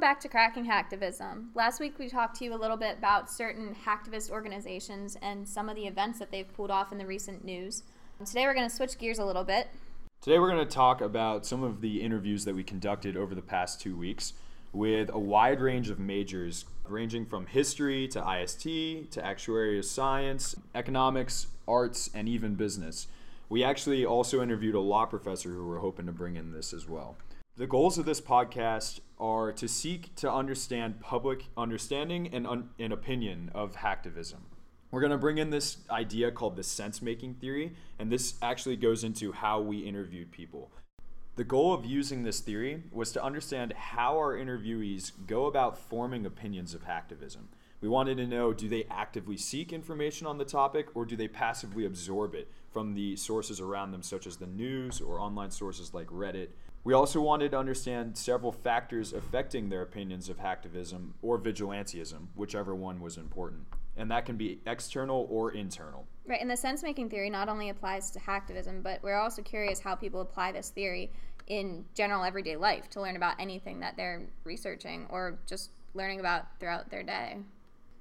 Welcome back to Cracking Hacktivism. Last week we talked to you a little bit about certain hacktivist organizations and some of the events that they've pulled off in the recent news. Today we're going to switch gears a little bit. Today we're going to talk about some of the interviews that we conducted over the past two weeks with a wide range of majors ranging from history to IST to actuarial science, economics, arts, and even business. We actually also interviewed a law professor who we're hoping to bring in this as well. The goals of this podcast are to seek to understand public understanding and, un- and opinion of hacktivism. We're going to bring in this idea called the sense making theory, and this actually goes into how we interviewed people. The goal of using this theory was to understand how our interviewees go about forming opinions of hacktivism. We wanted to know do they actively seek information on the topic or do they passively absorb it from the sources around them, such as the news or online sources like Reddit we also wanted to understand several factors affecting their opinions of hacktivism or vigilantism, whichever one was important. And that can be external or internal. Right, and the sense making theory not only applies to hacktivism, but we're also curious how people apply this theory in general everyday life to learn about anything that they're researching or just learning about throughout their day.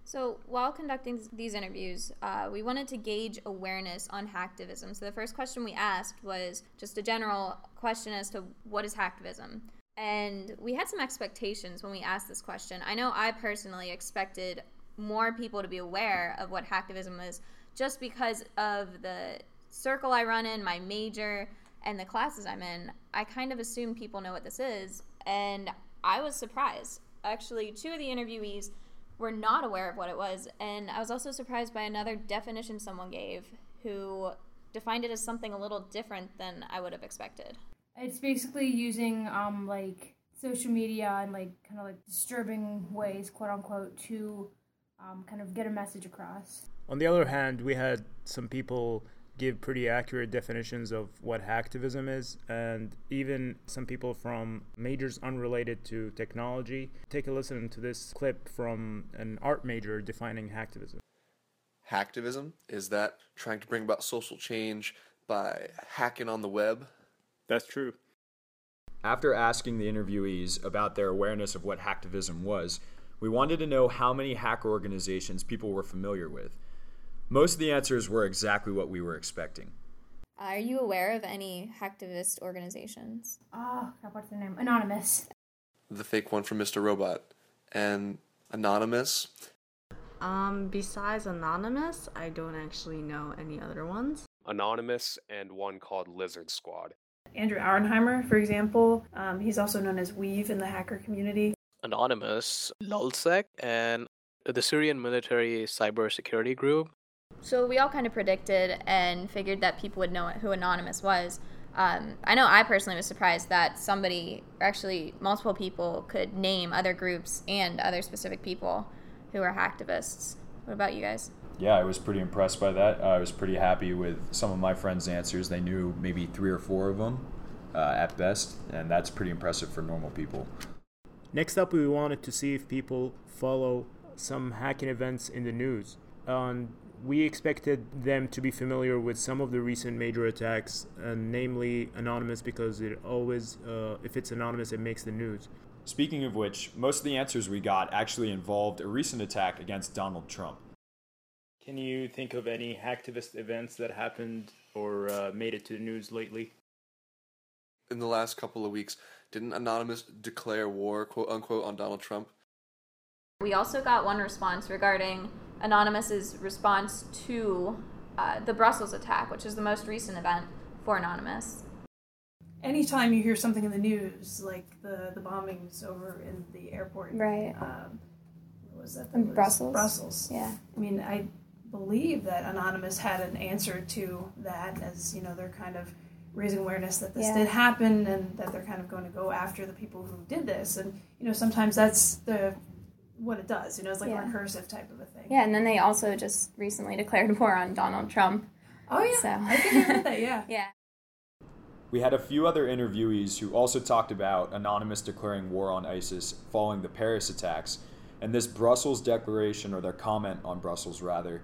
So, while conducting these interviews, uh, we wanted to gauge awareness on hacktivism. So, the first question we asked was just a general question as to what is hacktivism. And we had some expectations when we asked this question. I know I personally expected more people to be aware of what hacktivism is just because of the circle I run in, my major, and the classes I'm in. I kind of assume people know what this is. And I was surprised. Actually, two of the interviewees were not aware of what it was. And I was also surprised by another definition someone gave who defined it as something a little different than I would have expected. It's basically using um like social media and like kind of like disturbing ways, quote unquote, to um, kind of get a message across. On the other hand, we had some people give pretty accurate definitions of what hacktivism is, and even some people from majors unrelated to technology. Take a listen to this clip from an art major defining hacktivism. Hacktivism is that trying to bring about social change by hacking on the web. That's true. After asking the interviewees about their awareness of what hacktivism was, we wanted to know how many hacker organizations people were familiar with. Most of the answers were exactly what we were expecting. Are you aware of any hacktivist organizations? Oh, what's the name? Anonymous. The fake one from Mr. Robot. And Anonymous. Um, besides Anonymous, I don't actually know any other ones. Anonymous and one called Lizard Squad. Andrew Auernheimer, for example, um, he's also known as weev in the hacker community. Anonymous, Lulzsec, and the Syrian military cybersecurity group. So we all kind of predicted and figured that people would know who Anonymous was. Um, I know I personally was surprised that somebody, or actually multiple people, could name other groups and other specific people who are hacktivists. What about you guys? Yeah, I was pretty impressed by that. I was pretty happy with some of my friends' answers. They knew maybe three or four of them uh, at best, and that's pretty impressive for normal people. Next up, we wanted to see if people follow some hacking events in the news. On we expected them to be familiar with some of the recent major attacks, uh, namely anonymous, because it always, uh, if it's anonymous, it makes the news. Speaking of which, most of the answers we got actually involved a recent attack against Donald Trump. Can you think of any hacktivist events that happened or uh, made it to the news lately? In the last couple of weeks, didn't Anonymous declare war, quote unquote, on Donald Trump? We also got one response regarding Anonymous's response to uh, the Brussels attack, which is the most recent event for Anonymous. Anytime you hear something in the news, like the, the bombings over in the airport, right? Um, was that? In Brussels. Brussels. Yeah. I mean, I believe that Anonymous had an answer to that, as you know, they're kind of raising awareness that this yeah. did happen and that they're kind of going to go after the people who did this. And you know, sometimes that's the what it does. You know, it's like yeah. a recursive type of a thing. Yeah, and then they also just recently declared war on Donald Trump. Oh yeah, so. I think I read that. Yeah. yeah. We had a few other interviewees who also talked about Anonymous declaring war on ISIS following the Paris attacks, and this Brussels declaration, or their comment on Brussels rather,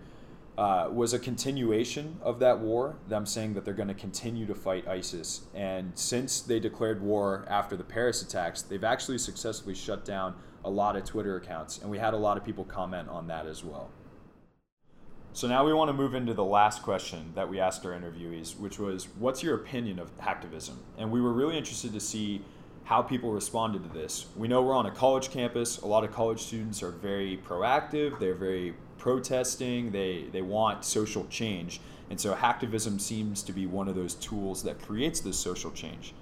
uh, was a continuation of that war, them saying that they're going to continue to fight ISIS. And since they declared war after the Paris attacks, they've actually successfully shut down a lot of Twitter accounts. And we had a lot of people comment on that as well. So now we want to move into the last question that we asked our interviewees, which was, What's your opinion of hacktivism? And we were really interested to see how people responded to this. We know we're on a college campus. A lot of college students are very proactive, they're very protesting, they, they want social change. And so hacktivism seems to be one of those tools that creates this social change.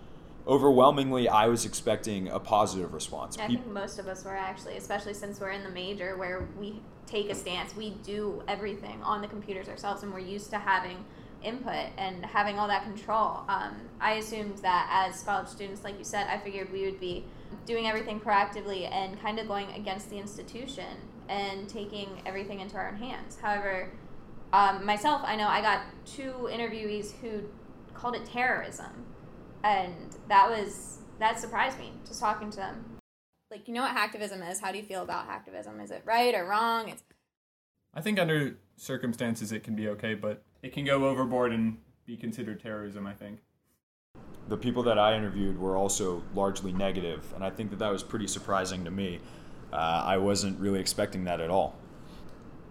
Overwhelmingly, I was expecting a positive response. I think most of us were actually, especially since we're in the major where we take a stance. We do everything on the computers ourselves, and we're used to having input and having all that control. Um, I assumed that as college students, like you said, I figured we would be doing everything proactively and kind of going against the institution and taking everything into our own hands. However, um, myself, I know I got two interviewees who called it terrorism, and that was that surprised me just talking to them. Like, you know what hacktivism is? How do you feel about hacktivism? Is it right or wrong? It's I think under circumstances it can be okay, but it can go overboard and be considered terrorism. I think. The people that I interviewed were also largely negative, and I think that that was pretty surprising to me uh, I wasn't really expecting that at all.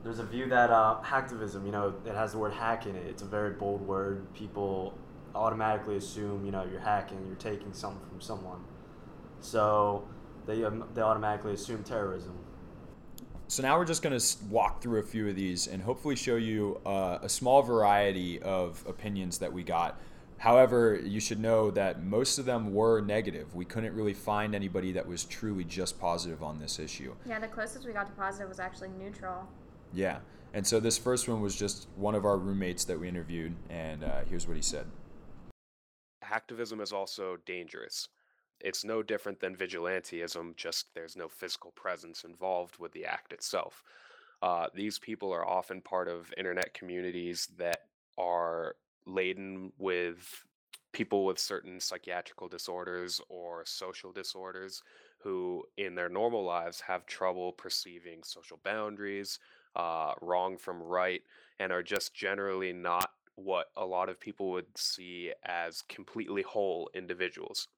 There's a view that uh, hacktivism, you know, it has the word hack in it. It's a very bold word. People automatically assume, you know, you're hacking, you're taking something from someone. So they, um, they automatically assume terrorism. So now we're just going to walk through a few of these and hopefully show you uh, a small variety of opinions that we got However, you should know that most of them were negative. We couldn't really find anybody that was truly just positive on this issue. Yeah, the closest we got to positive was actually neutral. Yeah. And so this first one was just one of our roommates that we interviewed, and uh, here's what he said Hacktivism is also dangerous. It's no different than vigilantism, just there's no physical presence involved with the act itself. Uh, these people are often part of internet communities that are laden with people with certain psychiatrical disorders or social disorders who in their normal lives have trouble perceiving social boundaries uh, wrong from right and are just generally not what a lot of people would see as completely whole individuals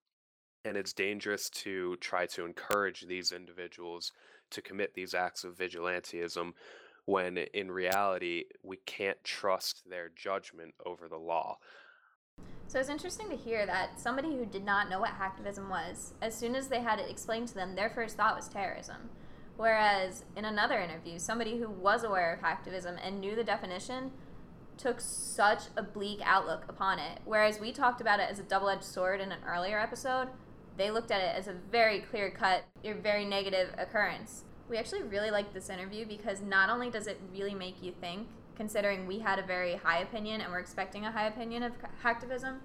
and it's dangerous to try to encourage these individuals to commit these acts of vigilantism when in reality we can't trust their judgment over the law. So it's interesting to hear that somebody who did not know what hacktivism was, as soon as they had it explained to them, their first thought was terrorism. Whereas in another interview, somebody who was aware of hacktivism and knew the definition took such a bleak outlook upon it. Whereas we talked about it as a double edged sword in an earlier episode, they looked at it as a very clear cut, very negative occurrence we actually really like this interview because not only does it really make you think, considering we had a very high opinion and we're expecting a high opinion of hacktivism,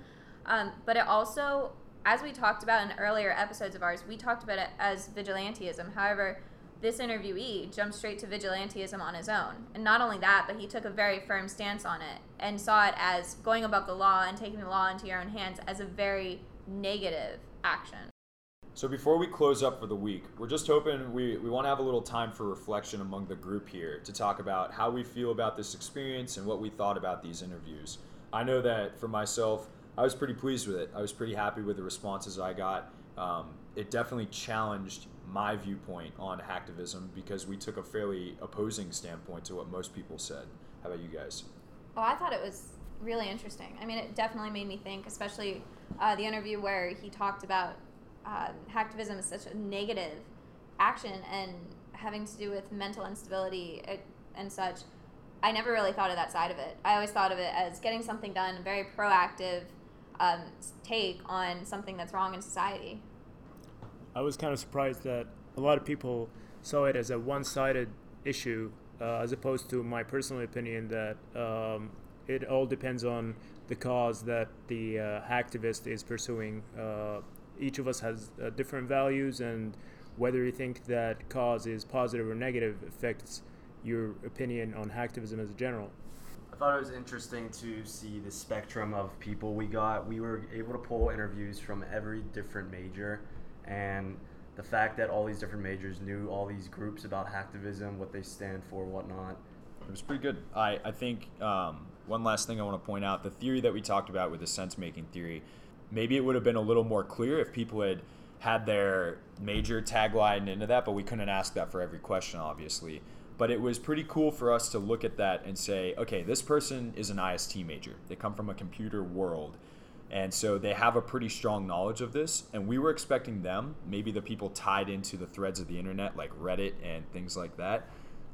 um, but it also, as we talked about in earlier episodes of ours, we talked about it as vigilantism. However, this interviewee jumped straight to vigilantism on his own. And not only that, but he took a very firm stance on it and saw it as going above the law and taking the law into your own hands as a very negative action. So before we close up for the week, we're just hoping we, we want to have a little time for reflection among the group here to talk about how we feel about this experience and what we thought about these interviews. I know that for myself, I was pretty pleased with it. I was pretty happy with the responses I got. Um, it definitely challenged my viewpoint on hacktivism because we took a fairly opposing standpoint to what most people said. How about you guys? Oh, I thought it was really interesting. I mean, it definitely made me think, especially uh, the interview where he talked about uh, hacktivism is such a negative action and having to do with mental instability uh, and such. I never really thought of that side of it. I always thought of it as getting something done, a very proactive um, take on something that's wrong in society. I was kind of surprised that a lot of people saw it as a one sided issue, uh, as opposed to my personal opinion that um, it all depends on the cause that the uh, hacktivist is pursuing. Uh, each of us has uh, different values, and whether you think that cause is positive or negative affects your opinion on hacktivism as a general. I thought it was interesting to see the spectrum of people we got. We were able to pull interviews from every different major, and the fact that all these different majors knew all these groups about hacktivism, what they stand for, whatnot, It was pretty good. I, I think um, one last thing I want to point out the theory that we talked about with the sense making theory, maybe it would have been a little more clear if people had had their major tagline into that, but we couldn't ask that for every question, obviously. But it was pretty cool for us to look at that and say, okay, this person is an IST major. They come from a computer world. And so they have a pretty strong knowledge of this. And we were expecting them, maybe the people tied into the threads of the internet, like Reddit and things like that,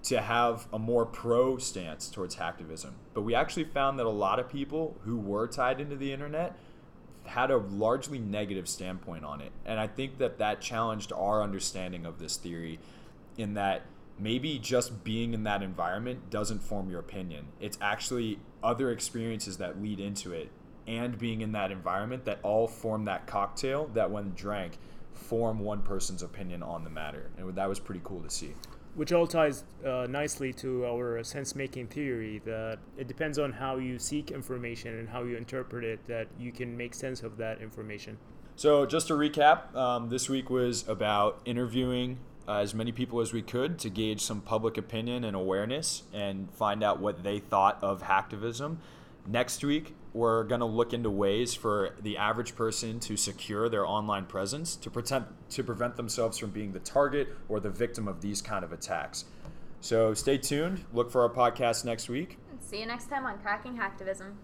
to have a more pro stance towards hacktivism. But we actually found that a lot of people who were tied into the internet had a largely negative standpoint on it. And I think that that challenged our understanding of this theory in that maybe just being in that environment doesn't form your opinion. It's actually other experiences that lead into it and being in that environment that all form that cocktail that when drank form one person's opinion on the matter. And that was pretty cool to see which all ties uh, nicely to our sense making theory that it depends on how you seek information and how you interpret it that you can make sense of that information. So, just to recap, um, this week was about interviewing uh, as many people as we could to gauge some public opinion and awareness and find out what they thought of hacktivism. Next week, we're going to look into ways for the average person to secure their online presence to pretend to prevent themselves from being the target or the victim of these kind of attacks. So stay tuned. Look for our podcast next week. See you next time on Cracking Hacktivism.